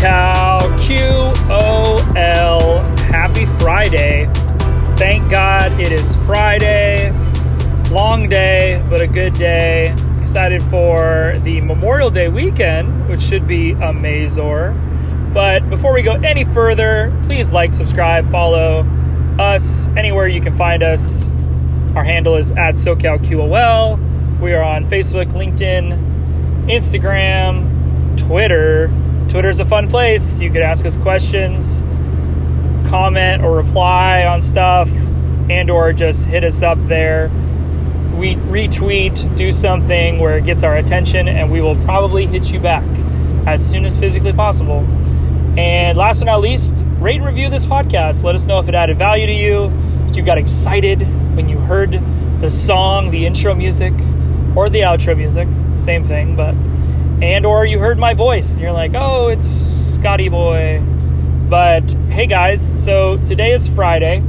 SoCal QOL. Happy Friday. Thank God it is Friday. Long day, but a good day. Excited for the Memorial Day weekend, which should be amazing. But before we go any further, please like, subscribe, follow us anywhere you can find us. Our handle is at SoCalQOL. We are on Facebook, LinkedIn, Instagram, Twitter. Twitter's a fun place. You could ask us questions, comment or reply on stuff, and or just hit us up there. We retweet, do something where it gets our attention, and we will probably hit you back as soon as physically possible. And last but not least, rate and review this podcast. Let us know if it added value to you, if you got excited when you heard the song, the intro music, or the outro music. Same thing, but and or you heard my voice and you're like, oh, it's Scotty Boy. But hey guys, so today is Friday,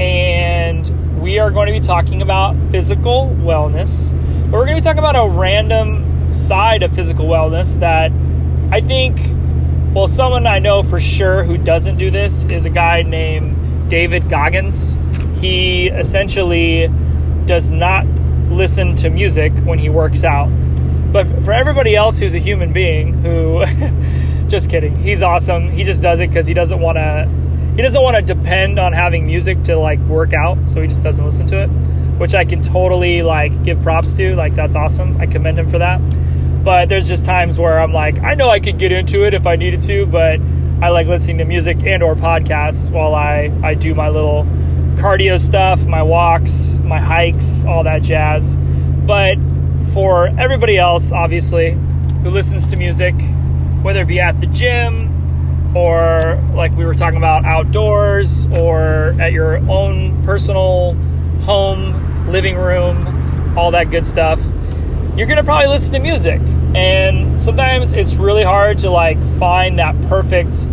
and we are going to be talking about physical wellness. But we're going to be talking about a random side of physical wellness that I think, well, someone I know for sure who doesn't do this is a guy named David Goggins. He essentially does not listen to music when he works out. But for everybody else who's a human being who just kidding. He's awesome. He just does it cuz he doesn't want to he doesn't want to depend on having music to like work out, so he just doesn't listen to it, which I can totally like give props to. Like that's awesome. I commend him for that. But there's just times where I'm like, I know I could get into it if I needed to, but I like listening to music and or podcasts while I I do my little cardio stuff, my walks, my hikes, all that jazz. But for everybody else, obviously, who listens to music, whether it be at the gym or like we were talking about outdoors or at your own personal home, living room, all that good stuff, you're gonna probably listen to music. And sometimes it's really hard to like find that perfect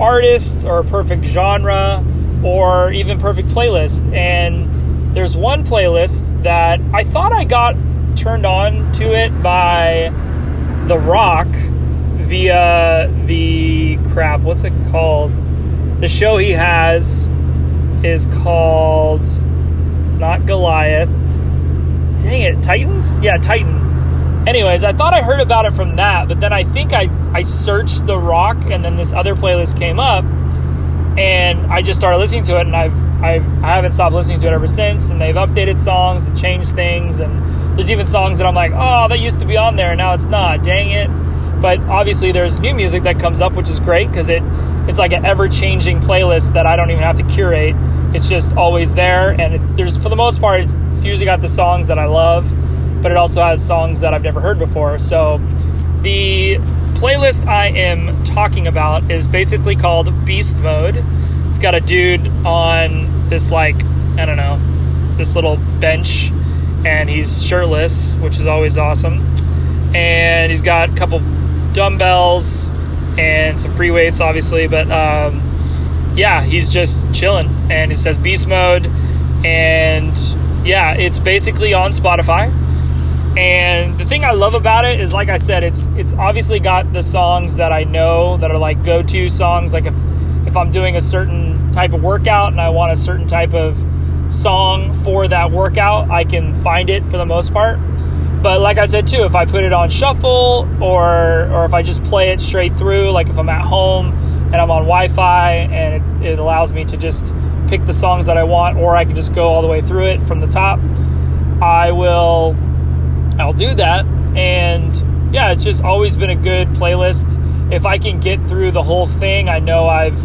artist or perfect genre or even perfect playlist. And there's one playlist that I thought I got turned on to it by The Rock via the crap. What's it called? The show he has is called. It's not Goliath. Dang it, Titans? Yeah, Titan. Anyways, I thought I heard about it from that, but then I think I, I searched The Rock and then this other playlist came up and I just started listening to it and I've, I've I haven't stopped listening to it ever since and they've updated songs and changed things and there's even songs that I'm like, oh, that used to be on there and now it's not. Dang it. But obviously there's new music that comes up, which is great because it it's like an ever-changing playlist that I don't even have to curate. It's just always there and it, there's for the most part it's usually got the songs that I love, but it also has songs that I've never heard before. So the playlist I am talking about is basically called Beast Mode. It's got a dude on this like I don't know, this little bench and he's shirtless, which is always awesome. And he's got a couple dumbbells and some free weights, obviously. But um, yeah, he's just chilling. And it says beast mode. And yeah, it's basically on Spotify. And the thing I love about it is, like I said, it's it's obviously got the songs that I know that are like go-to songs. Like if if I'm doing a certain type of workout and I want a certain type of song for that workout, I can find it for the most part. But like I said too, if I put it on shuffle or or if I just play it straight through, like if I'm at home and I'm on Wi-Fi and it, it allows me to just pick the songs that I want, or I can just go all the way through it from the top, I will I'll do that. And yeah, it's just always been a good playlist. If I can get through the whole thing, I know I've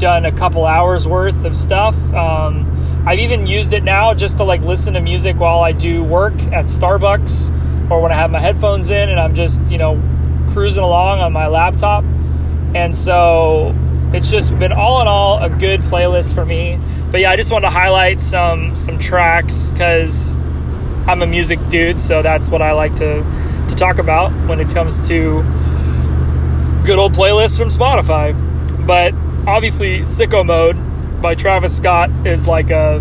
done a couple hours worth of stuff. Um, I've even used it now just to like listen to music while I do work at Starbucks or when I have my headphones in and I'm just, you know, cruising along on my laptop. And so it's just been all in all a good playlist for me. But yeah, I just wanted to highlight some some tracks because I'm a music dude, so that's what I like to to talk about when it comes to good old playlists from Spotify. But obviously, Sicko Mode by Travis Scott is like a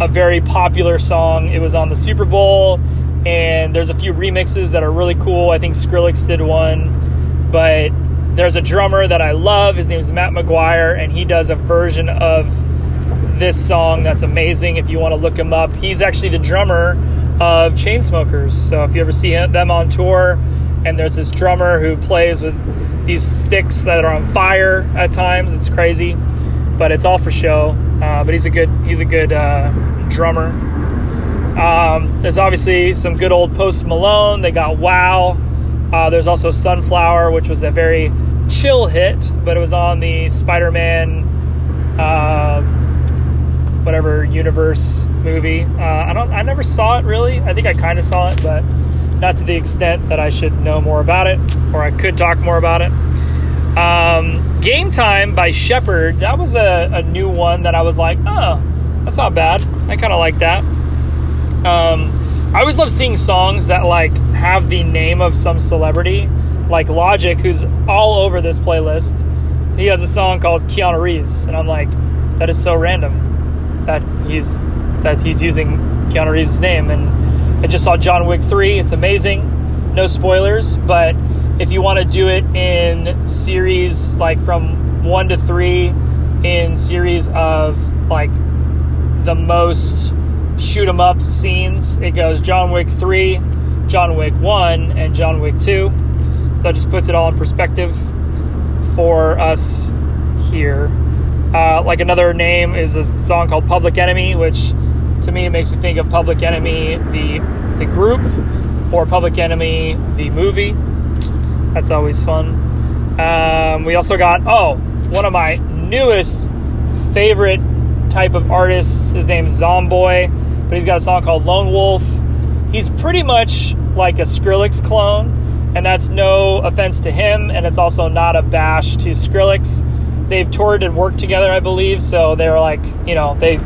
a very popular song. It was on the Super Bowl, and there's a few remixes that are really cool. I think Skrillex did one, but there's a drummer that I love. His name is Matt McGuire, and he does a version of this song that's amazing. If you want to look him up, he's actually the drummer of Chainsmokers. So if you ever see them on tour, and there's this drummer who plays with these sticks that are on fire at times, it's crazy, but it's all for show. Uh, but he's a good he's a good uh, drummer. Um, there's obviously some good old Post Malone. They got Wow. Uh, there's also Sunflower, which was a very chill hit, but it was on the Spider-Man, uh, whatever universe movie. Uh, I don't. I never saw it really. I think I kind of saw it, but not to the extent that I should know more about it or I could talk more about it. Um, Game Time by Shepard. That was a, a new one that I was like, oh, that's not bad. I kind of like that. Um, I always love seeing songs that like have the name of some celebrity, like Logic, who's all over this playlist. He has a song called Keanu Reeves, and I'm like, that is so random that he's that he's using Keanu Reeves' name. And I just saw John Wick 3. It's amazing. No spoilers, but if you want to do it in series like from one to three in series of like the most shoot 'em up scenes. It goes John Wick 3, John Wick 1, and John Wick 2. So that just puts it all in perspective for us here. Uh, like another name is a song called Public Enemy, which to me makes me think of Public Enemy, the the group, or Public Enemy, the movie. That's always fun. Um, we also got oh, one of my newest favorite type of artists. His name's Zomboy but he's got a song called Lone Wolf. He's pretty much like a Skrillex clone, and that's no offense to him, and it's also not a bash to Skrillex. They've toured and worked together, I believe, so they're like, you know, they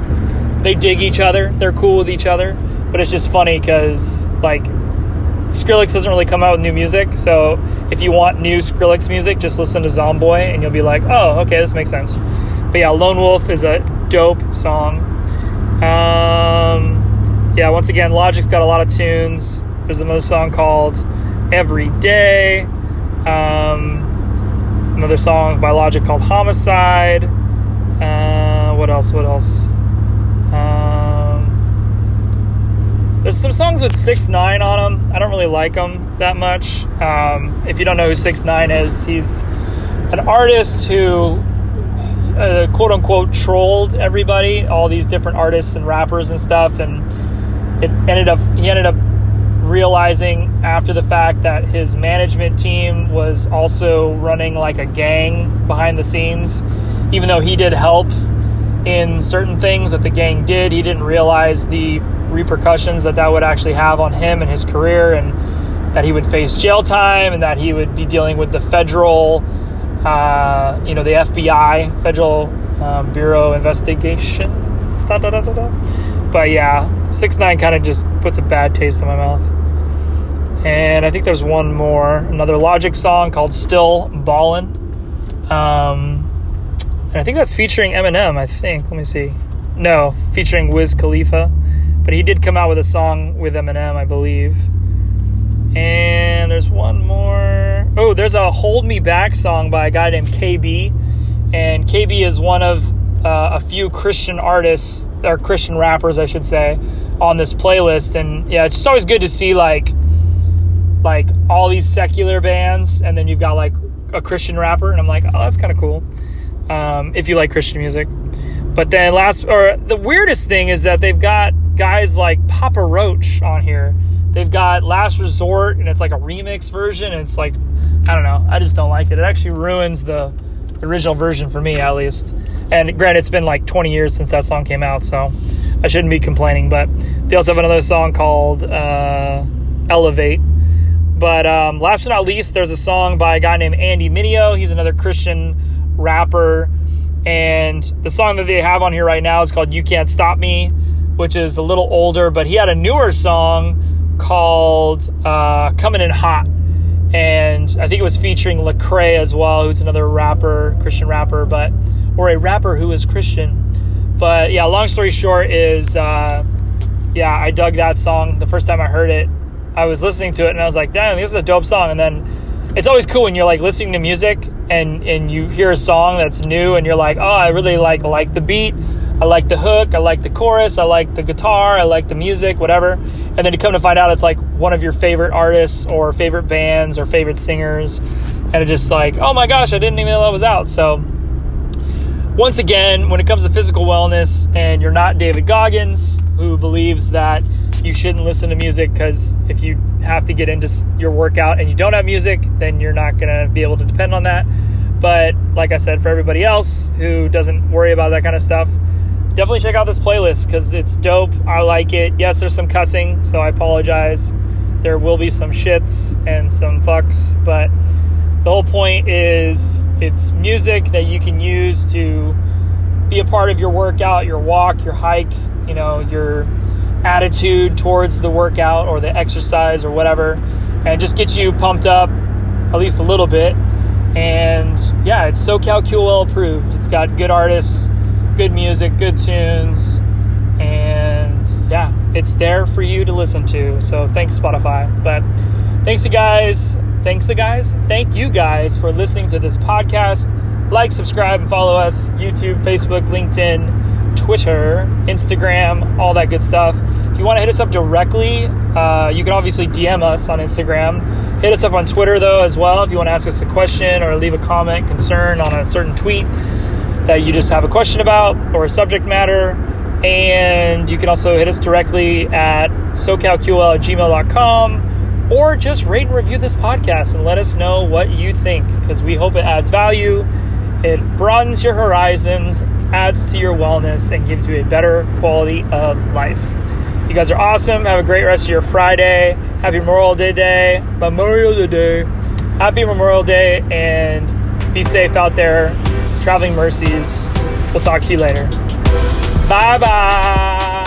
they dig each other. They're cool with each other, but it's just funny because like Skrillex doesn't really come out with new music, so if you want new Skrillex music, just listen to Zomboy, and you'll be like, oh, okay, this makes sense. But yeah, Lone Wolf is a dope song. Um, yeah, once again, Logic's got a lot of tunes. There's another song called Every Day. Um, another song by Logic called Homicide. Uh, what else? What else? Um, there's some songs with six nine on them. I don't really like them that much. Um, if you don't know who six nine is, he's an artist who uh, quote unquote trolled everybody, all these different artists and rappers and stuff, and it ended up he ended up realizing after the fact that his management team was also running like a gang behind the scenes, even though he did help in certain things that the gang did, he didn't realize the repercussions that that would actually have on him and his career and that he would face jail time and that he would be dealing with the federal uh, you know, the FBI, Federal um, Bureau Investigation. Da, da, da, but yeah, six nine kind of just puts a bad taste in my mouth. And I think there's one more, another Logic song called "Still Ballin'," um, and I think that's featuring Eminem. I think. Let me see. No, featuring Wiz Khalifa, but he did come out with a song with Eminem, I believe. And there's one more. Oh, there's a Hold Me Back song by a guy named KB. And KB is one of uh, a few Christian artists, or Christian rappers, I should say, on this playlist. And yeah, it's just always good to see like like all these secular bands, and then you've got like a Christian rapper, and I'm like, oh, that's kind of cool. Um, if you like Christian music. But then last, or the weirdest thing is that they've got guys like Papa Roach on here They've got Last Resort, and it's like a remix version. And it's like, I don't know. I just don't like it. It actually ruins the original version for me, at least. And granted, it's been like 20 years since that song came out, so I shouldn't be complaining. But they also have another song called uh, Elevate. But um, last but not least, there's a song by a guy named Andy Mineo. He's another Christian rapper. And the song that they have on here right now is called You Can't Stop Me, which is a little older, but he had a newer song called uh, Coming in Hot. And I think it was featuring Lecrae as well, who's another rapper, Christian rapper, but or a rapper who is Christian. But yeah, long story short is, uh, yeah, I dug that song the first time I heard it. I was listening to it and I was like, damn, this is a dope song. And then it's always cool when you're like listening to music and and you hear a song that's new and you're like, oh, I really like like the beat, I like the hook, I like the chorus, I like the guitar, I like the music, whatever. And then to come to find out it's like one of your favorite artists or favorite bands or favorite singers, and it's just like, oh my gosh, I didn't even know that was out. So once again, when it comes to physical wellness, and you're not David Goggins, who believes that you shouldn't listen to music because if you have to get into your workout and you don't have music, then you're not going to be able to depend on that. But like I said, for everybody else who doesn't worry about that kind of stuff, definitely check out this playlist because it's dope. I like it. Yes, there's some cussing, so I apologize. There will be some shits and some fucks, but the whole point is it's music that you can use to be a part of your workout, your walk, your hike, you know, your attitude towards the workout or the exercise or whatever, and just get you pumped up at least a little bit. And yeah, it's SoCal QOL approved. It's got good artists, good music, good tunes, and yeah, it's there for you to listen to. So thanks, Spotify. But thanks, you guys. Thanks, guys. Thank you guys for listening to this podcast. Like, subscribe, and follow us YouTube, Facebook, LinkedIn. Twitter, Instagram, all that good stuff. If you want to hit us up directly, uh, you can obviously DM us on Instagram. Hit us up on Twitter, though, as well, if you want to ask us a question or leave a comment, concern on a certain tweet that you just have a question about or a subject matter. And you can also hit us directly at socalql at gmail.com or just rate and review this podcast and let us know what you think because we hope it adds value. It broadens your horizons adds to your wellness and gives you a better quality of life. You guys are awesome. Have a great rest of your Friday. Happy Memorial Day Day. Memorial Day Day. Happy Memorial Day and be safe out there. Traveling mercies. We'll talk to you later. Bye bye.